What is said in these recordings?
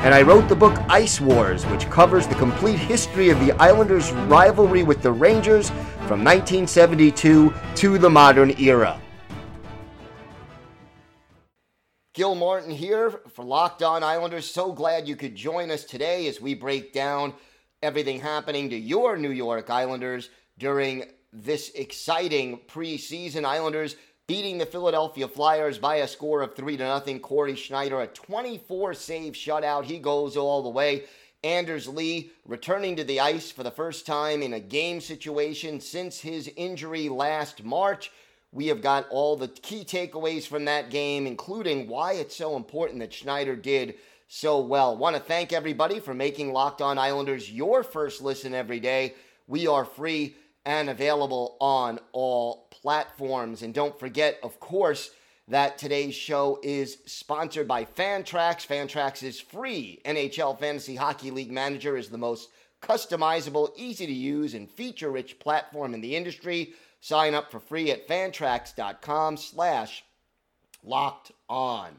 and I wrote the book Ice Wars, which covers the complete history of the Islanders' rivalry with the Rangers from 1972 to the modern era. Gil Martin here for Locked On Islanders. So glad you could join us today as we break down everything happening to your New York Islanders during this exciting preseason. Islanders beating the Philadelphia Flyers by a score of 3 to nothing. Cory Schneider, a 24 save shutout. He goes all the way. Anders Lee returning to the ice for the first time in a game situation since his injury last March. We have got all the key takeaways from that game, including why it's so important that Schneider did so well. Want to thank everybody for making Locked On Islanders your first listen every day. We are free and available on all platforms. And don't forget, of course, that today's show is sponsored by Fantrax. Fantrax is free. NHL Fantasy Hockey League Manager is the most customizable, easy to use, and feature-rich platform in the industry. Sign up for free at fantrax.com slash locked on.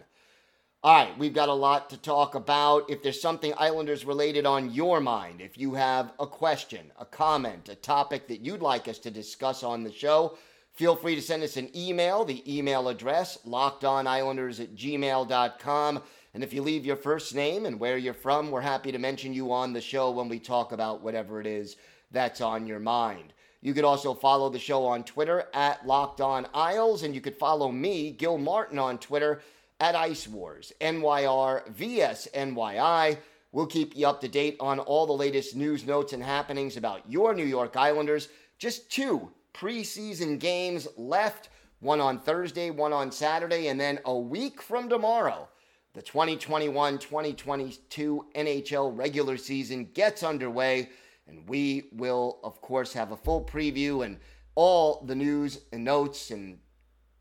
All right, we've got a lot to talk about. If there's something Islanders related on your mind, if you have a question, a comment, a topic that you'd like us to discuss on the show, feel free to send us an email. The email address, lockedonislanders at gmail.com. And if you leave your first name and where you're from, we're happy to mention you on the show when we talk about whatever it is that's on your mind. You could also follow the show on Twitter at Locked On Isles, and you could follow me, Gil Martin, on Twitter at Ice Wars, NYR vs NYI. We'll keep you up to date on all the latest news, notes, and happenings about your New York Islanders. Just two preseason games left one on Thursday, one on Saturday, and then a week from tomorrow, the 2021 2022 NHL regular season gets underway. And we will, of course, have a full preview and all the news and notes and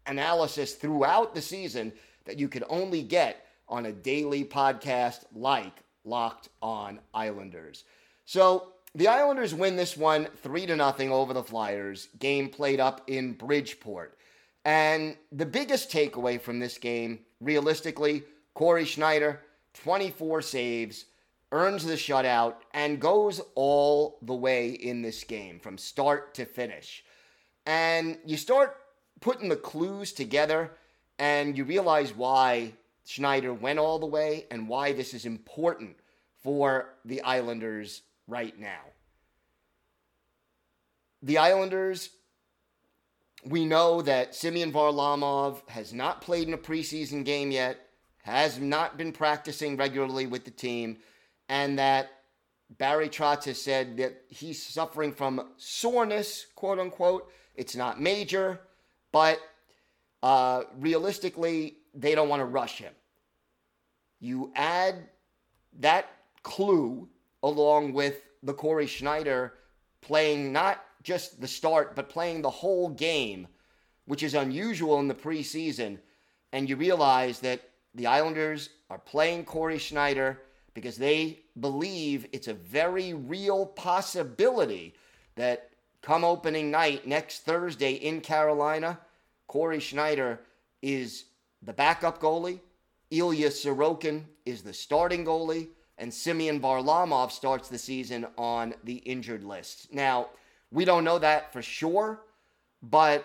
analysis throughout the season that you could only get on a daily podcast like Locked On Islanders. So the Islanders win this one 3 to nothing over the Flyers. Game played up in Bridgeport. And the biggest takeaway from this game, realistically, Cory Schneider, 24 saves, earns the shutout, and goes all the way in this game from start to finish. And you start putting the clues together and you realize why Schneider went all the way and why this is important for the Islanders right now. The Islanders, we know that Semyon Varlamov has not played in a preseason game yet, has not been practicing regularly with the team, and that Barry Trotz has said that he's suffering from soreness, quote unquote. It's not major, but uh, realistically, they don't want to rush him. You add that clue along with the Cory Schneider playing not just the start, but playing the whole game, which is unusual in the preseason. And you realize that the Islanders are playing Cory Schneider because they believe it's a very real possibility that come opening night next Thursday in Carolina, Cory Schneider is the backup goalie. Ilya Sorokin is the starting goalie. And Semyon Varlamov starts the season on the injured list. Now, we don't know that for sure, but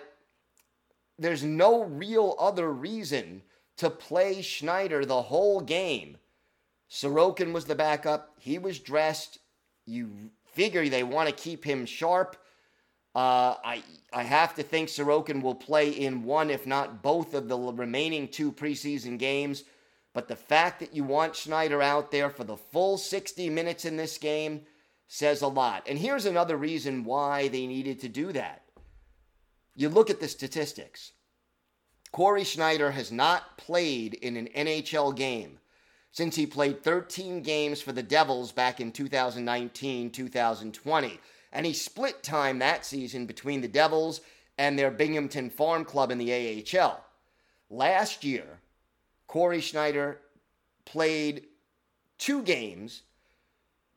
there's no real other reason to play Schneider the whole game. Sorokin was the backup. He was dressed. You figure they want to keep him sharp. Uh, I I have to think Sorokin will play in one, if not both, of the remaining two preseason games. But the fact that you want Schneider out there for the full 60 minutes in this game says a lot. And here's another reason why they needed to do that. You look at the statistics. Cory Schneider has not played in an NHL game since he played 13 games for the Devils back in 2019 2020. And he split time that season between the Devils and their Binghamton Farm Club in the AHL. Last year, Cory Schneider played two games,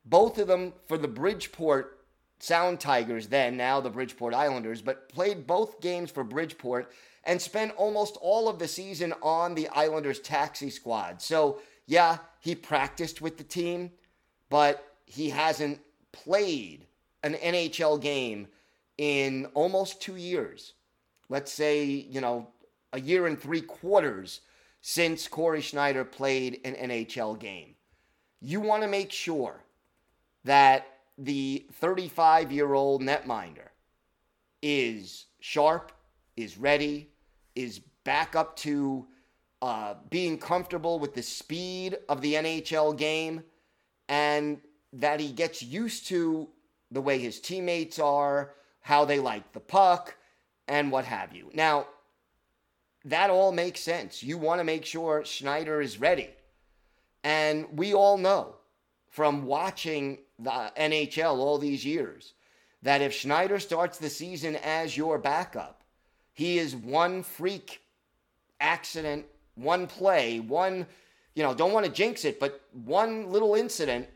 both of them for the Bridgeport Sound Tigers, then, now the Bridgeport Islanders, but played both games for Bridgeport and spent almost all of the season on the Islanders taxi squad. So yeah, he practiced with the team, but he hasn't played an NHL game in almost two years. Let's say, you know, a year and three quarters since Cory Schneider played an NHL game. You want to make sure that the 35 year old netminder is sharp, is ready, is back up to uh, being comfortable with the speed of the NHL game and that he gets used to the way his teammates are, how they like the puck, and what have you. Now, that all makes sense. You want to make sure Schneider is ready. And we all know from watching the NHL all these years that if Schneider starts the season as your backup, he is one freak accident one play, one, you know, don't want to jinx it, but one little incident,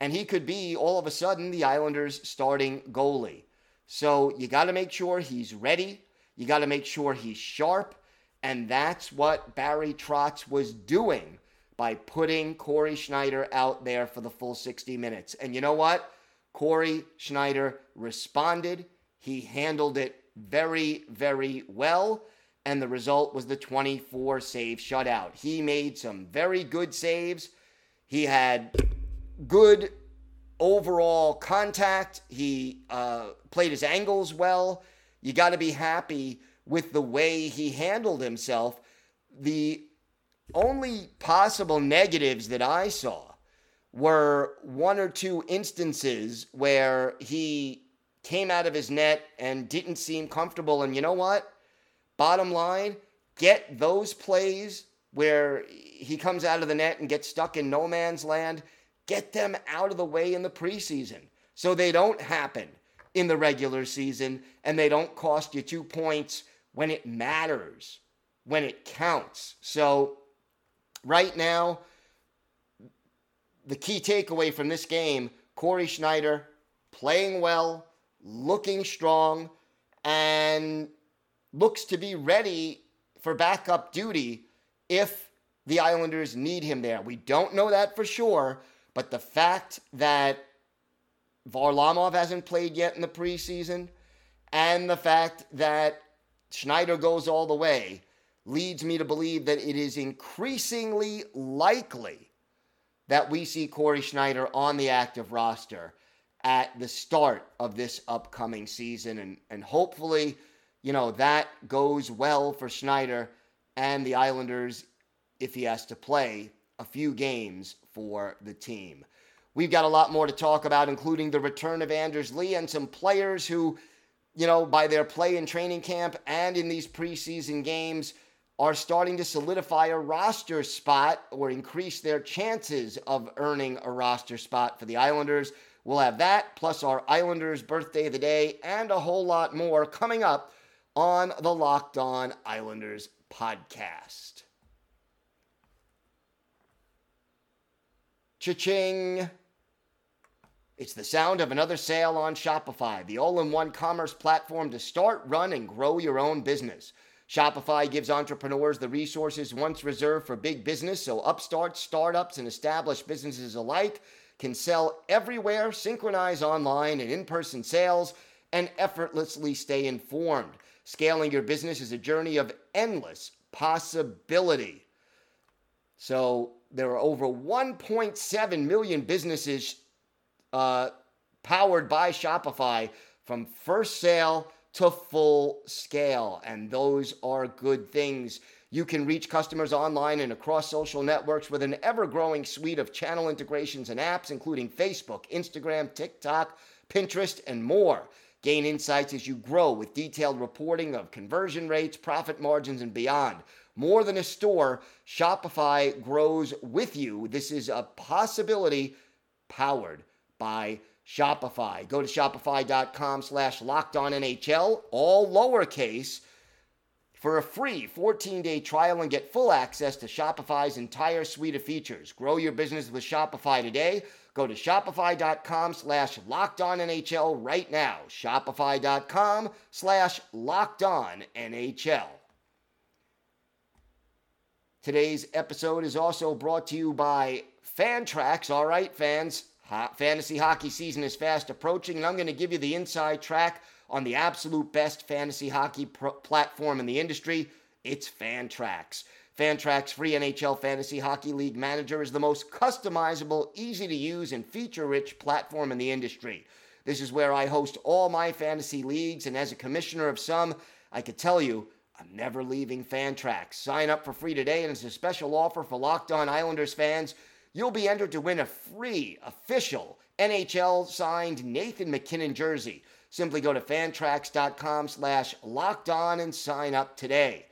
and he could be all of a sudden the Islanders' starting goalie. So you got to make sure he's ready. You got to make sure he's sharp. And that's what Barry Trotz was doing by putting Cory Schneider out there for the full 60 minutes. And you know what? Cory Schneider responded. He handled it very, very well and the result was the 24 save shutout. He made some very good saves. He had good overall contact. He uh, played his angles well. You got to be happy with the way he handled himself. The only possible negatives that I saw were one or two instances where he came out of his net and didn't seem comfortable. And you know what? Bottom line, get those plays where he comes out of the net and gets stuck in no man's land, get them out of the way in the preseason so they don't happen in the regular season and they don't cost you two points when it matters, when it counts. So, right now, the key takeaway from this game Cory Schneider playing well, looking strong, and looks to be ready for backup duty if the Islanders need him there. We don't know that for sure, but the fact that Varlamov hasn't played yet in the preseason and the fact that Schneider goes all the way leads me to believe that it is increasingly likely that we see Cory Schneider on the active roster at the start of this upcoming season. And, and hopefully, you know, that goes well for Schneider and the Islanders if he has to play a few games for the team. We've got a lot more to talk about, including the return of Anders Lee and some players who, you know, by their play in training camp and in these preseason games, are starting to solidify a roster spot or increase their chances of earning a roster spot for the Islanders. We'll have that, plus our Islanders birthday of the day, and a whole lot more coming up on the Locked On Islanders podcast. Cha-ching! It's the sound of another sale on Shopify, the all-in-one commerce platform to start, run, and grow your own business. Shopify gives entrepreneurs the resources once reserved for big business, so upstarts, startups, and established businesses alike can sell everywhere, synchronize online and in-person sales, and effortlessly stay informed. Scaling your business is a journey of endless possibility. So there are over 1.7 million businesses uh, powered by Shopify from first sale to full scale. And those are good things. You can reach customers online and across social networks with an ever growing suite of channel integrations and apps, including Facebook, Instagram, TikTok, Pinterest, and more. Gain insights as you grow with detailed reporting of conversion rates, profit margins, and beyond. More than a store, Shopify grows with you. This is a possibility powered by Shopify. Go to shopify.com slash locked on NHL, all lowercase, for a free 14 day trial and get full access to Shopify's entire suite of features. Grow your business with Shopify today. Go to shopify.com slash locked on NHL right now. Shopify.com slash locked on NHL. Today's episode is also brought to you by Fantrax. All right, fans, fantasy hockey season is fast approaching, and I'm going to give you the inside track on the absolute best fantasy hockey platform in the industry. It's Fantrax. Fantrax Free NHL Fantasy Hockey League Manager is the most customizable, easy to use, and feature rich platform in the industry. This is where I host all my fantasy leagues, and as a commissioner of some, I could tell you I'm never leaving Fantrax. Sign up for free today, and it's a special offer for Locked On Islanders fans. You'll be entered to win a free, official, NHL signed Nathan MacKinnon jersey. Simply go to fantrax.com slash locked on and sign up today.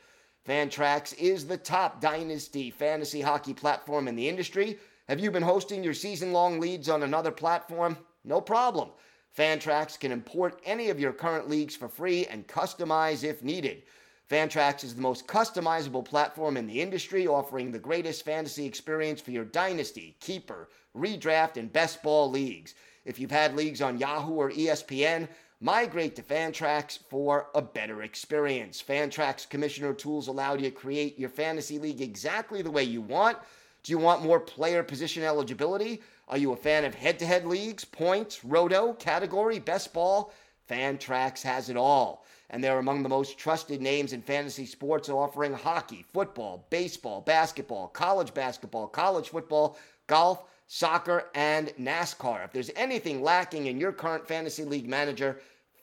Fantrax is the top dynasty fantasy hockey platform in the industry. Have you been hosting your season long leads on another platform? No problem. Fantrax can import any of your current leagues for free and customize if needed. Fantrax is the most customizable platform in the industry, offering the greatest fantasy experience for your dynasty, keeper, redraft, and best ball leagues. If you've had leagues on Yahoo or ESPN, Migrate to Fantrax for a better experience. Fantrax commissioner tools allow you to create your fantasy league exactly the way you want. Do you want more player position eligibility? Are you a fan of head to head leagues, points, roto, category, best ball? Fantrax has it all. And they're among the most trusted names in fantasy sports, offering hockey, football, baseball, basketball, college basketball, college football, golf, soccer, and NASCAR. If there's anything lacking in your current fantasy league manager,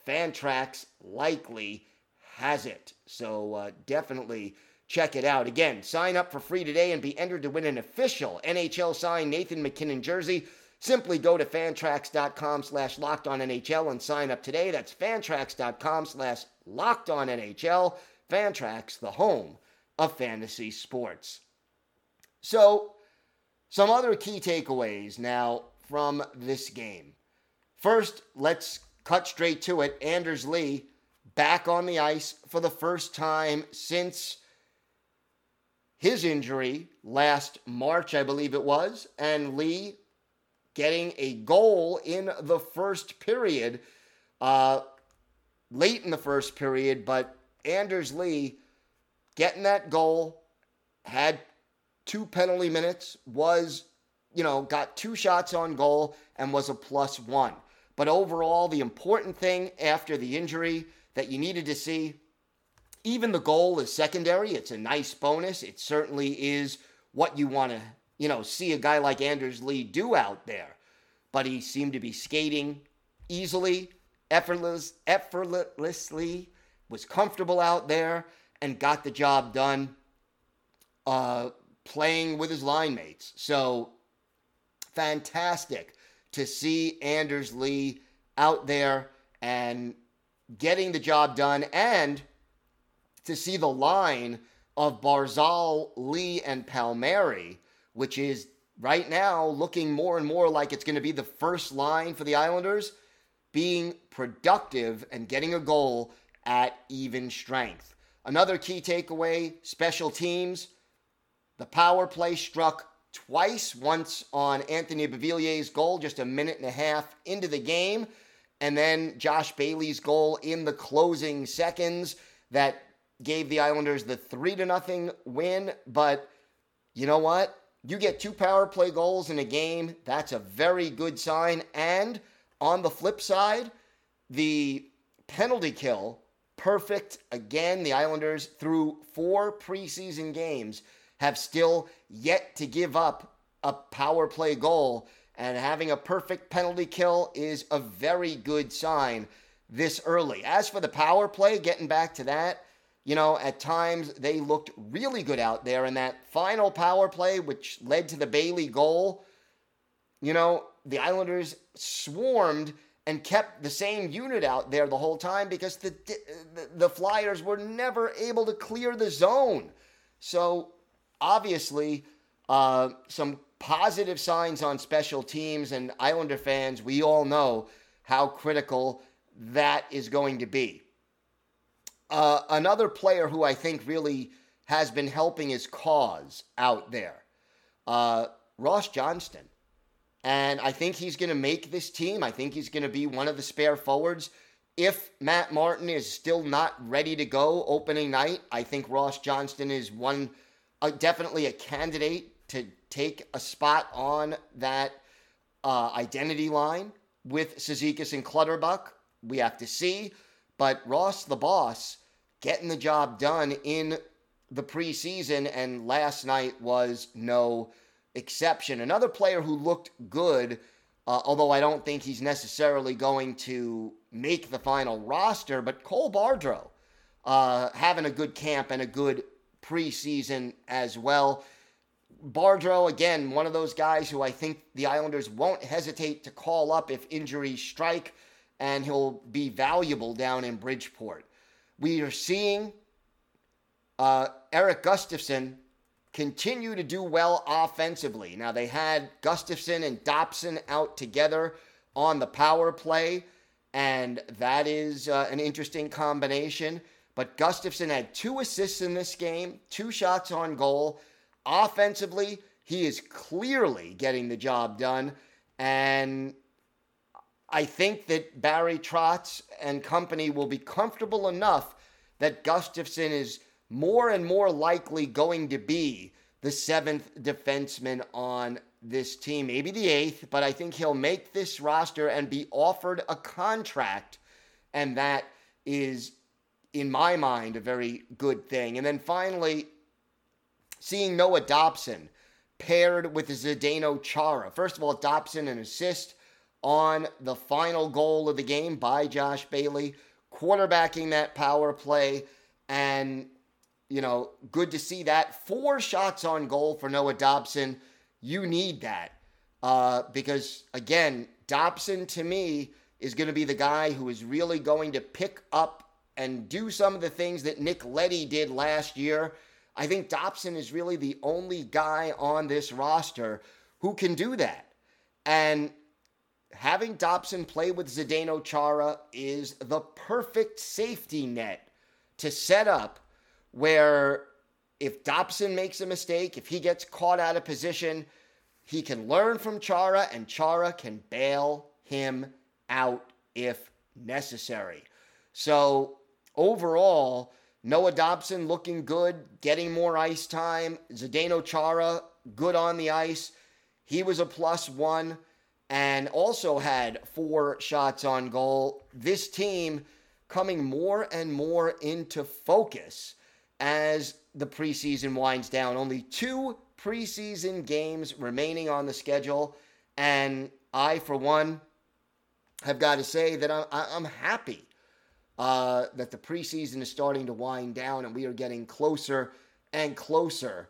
Fantrax likely has it. So uh, definitely check it out. Again, sign up for free today and be entered to win an official NHL signed Nathan MacKinnon jersey. Simply go to fantrax.com slash locked on NHL and sign up today. That's fantrax.com slash locked on NHL. Fantrax, the home of fantasy sports. So, some other key takeaways now from this game. First, let's cut straight to it. Anders Lee back on the ice for the first time since his injury last March, I believe it was, and Lee getting a goal in the first period, uh, late in the first period, but Anders Lee getting that goal, had two penalty minutes, was, you know, got two shots on goal and was a plus one. But overall, the important thing after the injury that you needed to see, even the goal is secondary. It's a nice bonus. It certainly is what you want to, you know, see a guy like Anders Lee do out there. But he seemed to be skating easily, effortless, effortlessly, was comfortable out there, and got the job done uh, playing with his line mates. So fantastic to see Anders Lee out there and getting the job done and to see the line of Barzal, Lee, and Palmieri, which is right now looking more and more like it's going to be the first line for the Islanders, being productive and getting a goal at even strength. Another key takeaway special teams. The power play struck twice, once on Anthony Beauvillier's goal just a minute and a half into the game, and then Josh Bailey's goal in the closing seconds that gave the Islanders the 3 to nothing win, but you know what? You get two power play goals in a game, that's a very good sign and on the flip side, the penalty kill perfect again. The Islanders through four preseason games have still yet to give up a power play goal. And having a perfect penalty kill is a very good sign this early. As for the power play, getting back to that, you know, at times they looked really good out there. And that final power play, which led to the Bailey goal, you know, the Islanders swarmed and kept the same unit out there the whole time because the, the, the Flyers were never able to clear the zone. So obviously, uh, some positive signs on special teams and Islander fans, we all know how critical that is going to be. Uh, another player who I think really has been helping his cause out there, uh, Ross Johnston. And I think he's going to make this team. I think he's going to be one of the spare forwards. If Matt Martin is still not ready to go opening night, I think Ross Johnston is one, uh, definitely a candidate to take a spot on that uh, identity line with Cizikas and Clutterbuck. We have to see. But Ross, the boss, getting the job done in the preseason, and last night was no exception. Another player who looked good, uh, although I don't think he's necessarily going to make the final roster, but Cole Bardreau uh, having a good camp and a good preseason as well. Bardreau, again, one of those guys who I think the Islanders won't hesitate to call up if injuries strike, and he'll be valuable down in Bridgeport. We are seeing uh, Erik Gustafsson continue to do well offensively. Now, they had Gustafsson and Dobson out together on the power play, and that is uh, an interesting combination. But Gustafsson had two assists in this game, two shots on goal. Offensively, he is clearly getting the job done. And I think that Barry Trotz and company will be comfortable enough that Gustafsson is more and more likely going to be the seventh defenseman on this team, maybe the eighth, but I think he'll make this roster and be offered a contract. And that is, in my mind, a very good thing. And then finally, seeing Noah Dobson paired with Zdeno Chara. First of all, Dobson an assist on the final goal of the game by Josh Bailey, quarterbacking that power play. And, you know, good to see that. Four shots on goal for Noah Dobson. You need that. Uh, because, again, Dobson to me is going to be the guy who is really going to pick up and do some of the things that Nick Leddy did last year I think Dobson is really the only guy on this roster who can do that. And having Dobson play with Zdeno Chara is the perfect safety net to set up where if Dobson makes a mistake, if he gets caught out of position, he can learn from Chara and Chara can bail him out if necessary. So overall, Noah Dobson looking good, getting more ice time. Zdeno Chara, good on the ice. He was a plus one and also had four shots on goal. This team coming more and more into focus as the preseason winds down. Only two preseason games remaining on the schedule. And I, for one, have got to say that I'm, happy uh, that the preseason is starting to wind down and we are getting closer and closer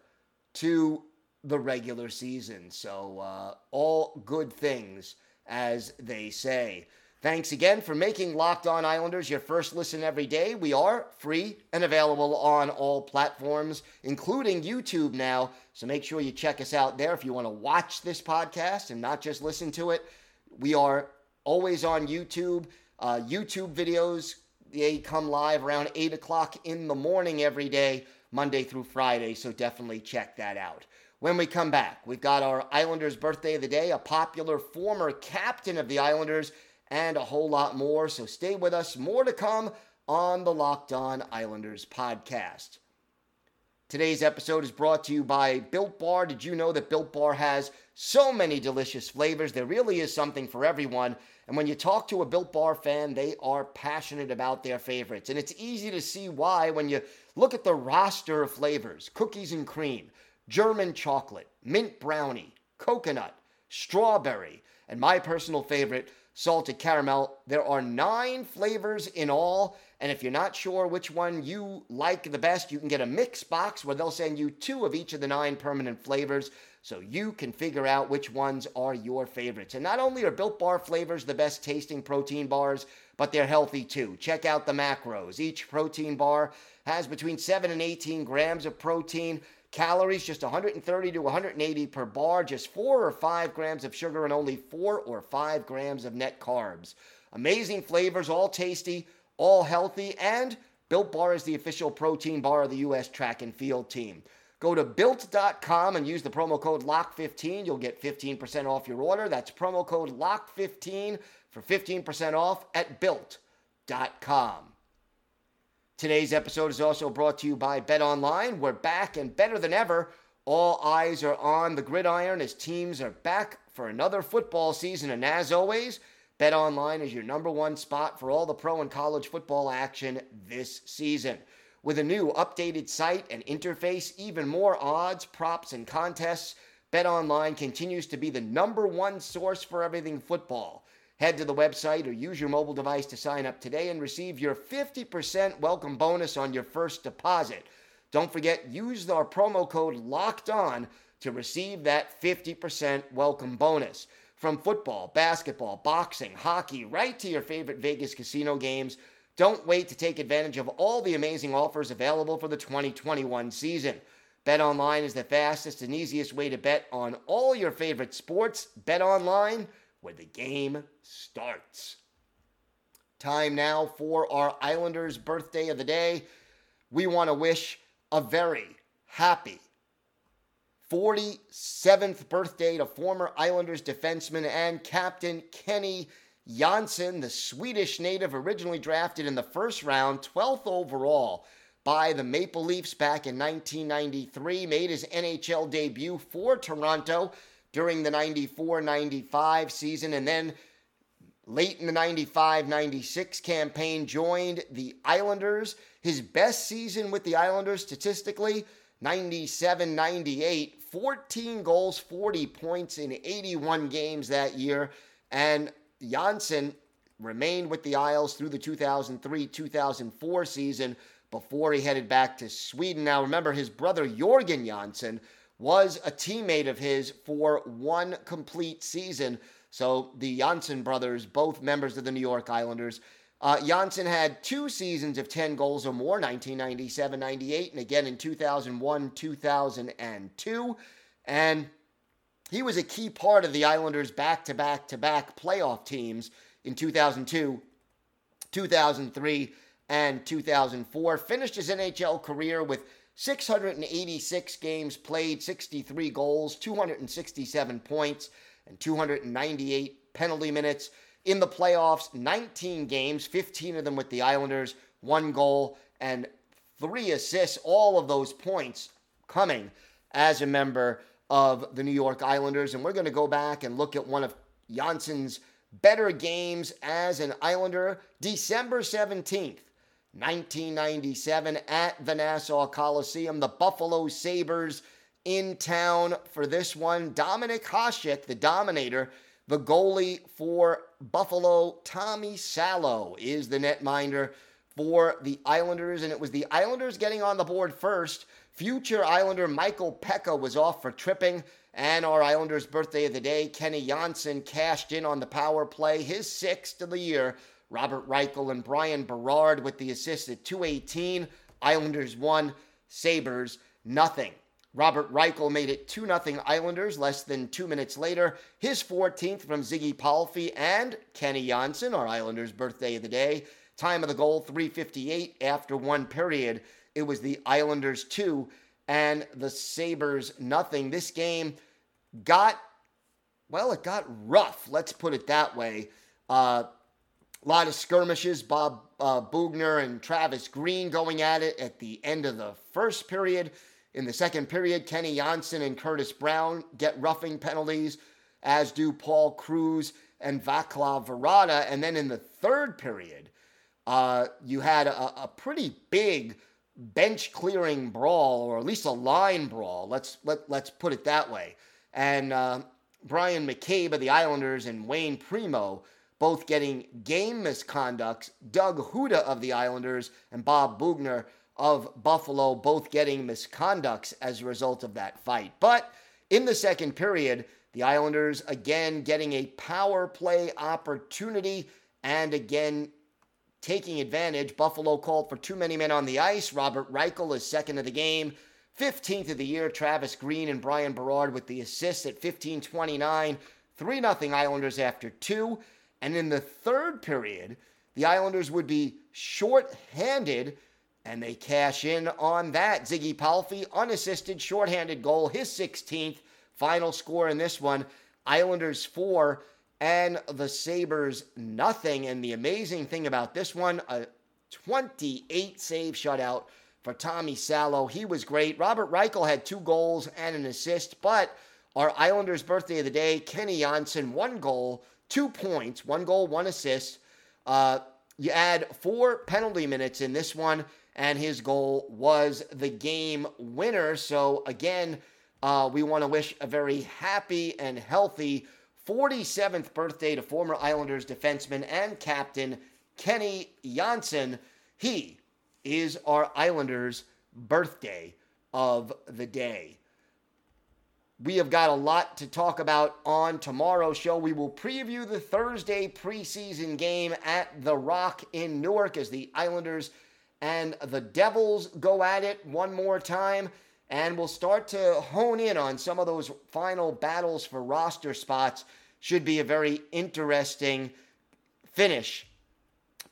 to the regular season. So, uh, all good things, as they say. Thanks again for making Locked On Islanders your first listen every day. We are free and available on all platforms, including YouTube now. So make sure you check us out there if you want to watch this podcast and not just listen to it. We are always on YouTube. Uh, YouTube videos they come live around 8 o'clock in the morning every day, Monday through Friday, so definitely check that out. When we come back, we've got our Islanders birthday of the day, a popular former captain of the Islanders, and a whole lot more. So stay with us. More to come on the Locked On Islanders podcast. Today's episode is brought to you by Built Bar. Did you know that Built Bar has so many delicious flavors? There really is something for everyone. And when you talk to a Built Bar fan, they are passionate about their favorites. And it's easy to see why when you look at the roster of flavors cookies and cream, German chocolate, mint brownie, coconut, strawberry, and my personal favorite, salted caramel. There are nine flavors in all, And if you're not sure which one you like the best, you can get a mix box where they'll send you two of each of the nine permanent flavors so you can figure out which ones are your favorites. And not only are Built Bar flavors the best tasting protein bars, but they're healthy too. Check out the macros. Each protein bar has between 7 and 18 grams of protein. Calories just 130 to 180 per bar, just 4 or 5 grams of sugar, and only 4 or 5 grams of net carbs. Amazing flavors, all tasty, all healthy, and Built Bar is the official protein bar of the U.S. track and field team. Go to built.com and use the promo code LOCK15. You'll get 15% off your order. That's promo code LOCK15 for 15% off at built.com. Today's episode is also brought to you by Bet Online. We're back and better than ever. All eyes are on the gridiron as teams are back for another football season. And as always, Bet Online is your number one spot for all the pro and college football action this season. With a new updated site and interface, even more odds, props, and contests, BetOnline continues to be the number one source for everything football. Head to the website or use your mobile device to sign up today and receive your 50% welcome bonus on your first deposit. Don't forget, use our promo code LOCKED ON to receive that 50% welcome bonus. From football, basketball, boxing, hockey, right to your favorite Vegas casino games. Don't wait to take advantage of all the amazing offers available for the 2021 season. Bet online is the fastest and easiest way to bet on all your favorite sports. Bet online where the game starts. Time now for our Islanders birthday of the day. We want to wish a very happy 47th birthday to former Islanders defenseman and captain Kenny Jonsson, the Swedish native originally drafted in the first round, 12th overall by the Maple Leafs back in 1993, made his NHL debut for Toronto during the 94 95 season, and then late in the 95 96 campaign, joined the Islanders. His best season with the Islanders statistically 97 98, 14 goals, 40 points in 81 games that year. And Jonsson remained with the Isles through the 2003 2004 season before he headed back to Sweden. Now, remember, his brother Jorgen Jonsson was a teammate of his for one complete season. So the Jonsson brothers, both members of the New York Islanders, uh, Jonsson had two seasons of 10 goals or more, 1997 98, and again in 2001 2002. And he was a key part of the Islanders' back to back to back playoff teams in 2002, 2003, and 2004. Finished his NHL career with 686 games played, 63 goals, 267 points, and 298 penalty minutes. In the playoffs, 19 games, 15 of them with the Islanders, one goal, and three assists. All of those points coming as a member of the New York Islanders. And we're going to go back and look at one of Jonsson's better games as an Islander, December 17th. 1997 at the Nassau Coliseum. The Buffalo Sabres in town for this one. Dominik Hasek, the Dominator, the goalie for Buffalo. Tommy Salo is the netminder for the Islanders, and it was the Islanders getting on the board first Future Islander Michael Peca was off for tripping, and our Islanders' birthday of the day, Kenny Jonsson, cashed in on the power play, his sixth of the year. Robert Reichel and Bryan Berard with the assist at 218. Islanders won, Sabres nothing. Robert Reichel made it 2 0 Islanders less than two minutes later. His 14th from Ziggy Palffy and Kenny Jonsson, our Islanders' birthday of the day. Time of the goal, 358 after one period. It was the Islanders two and the Sabres nothing. This game got, well, it got rough. Let's put it that way. Uh, a lot of skirmishes. Bob uh, Boughner and Travis Green going at it at the end of the first period. In the second period, Kenny Jonsson and Curtis Brown get roughing penalties, as do Paul Kruse and Vaclav Varada. And then in the third period, uh, you had a, a pretty big bench clearing brawl, or at least a line brawl. Let's let let's put it that way. And uh, Bryan McCabe of the Islanders and Wayne Primeau both getting game misconducts. Doug Houda of the Islanders and Bob Boughner of Buffalo both getting misconducts as a result of that fight. But in the second period, the Islanders again getting a power play opportunity and again taking advantage. Buffalo called for too many men on the ice. Robert Reichel is second of the game. 15th of the year, Travis Green and Bryan Berard with the assists at 15-29. 3 0 Islanders after two. And in the third period, the Islanders would be short-handed, and they cash in on that. Ziggy Palffy, unassisted, short-handed goal, his 16th. Final score in this one, Islanders 4 and the Sabres nothing. And the amazing thing about this one, a 28 save shutout for Tommy Salo. He was great. Robert Reichel had two goals and an assist, but our Islanders' birthday of the day, Kenny Jonsson, one goal, two points, one goal, one assist. Uh, you add four penalty minutes in this one, and his goal was the game winner. So, again, uh, we want to wish a very happy and healthy 47th birthday to former Islanders defenseman and captain Kenny Jonsson. He is our Islanders' birthday of the day. We have got a lot to talk about on tomorrow's show. We will preview the Thursday preseason game at The Rock in Newark as the Islanders and the Devils go at it one more time. And we'll start to hone in on some of those final battles for roster spots should be a very interesting finish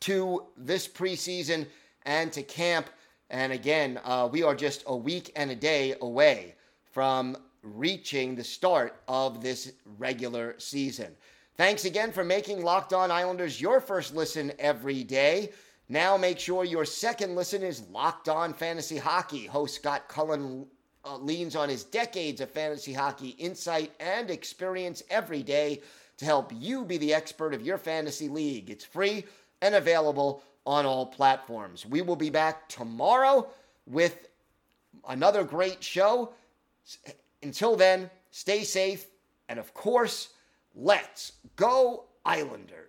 to this preseason and to camp. And again, uh, we are just a week and a day away from reaching the start of this regular season. Thanks again for making Locked On Islanders your first listen every day. Now make sure your second listen is Locked On Fantasy Hockey. Host Scott Cullen uh, leans on his decades of fantasy hockey insight and experience every day to help you be the expert of your fantasy league. It's free and available on all platforms. We will be back tomorrow with another great show. Until then, stay safe and of course, let's go Islanders.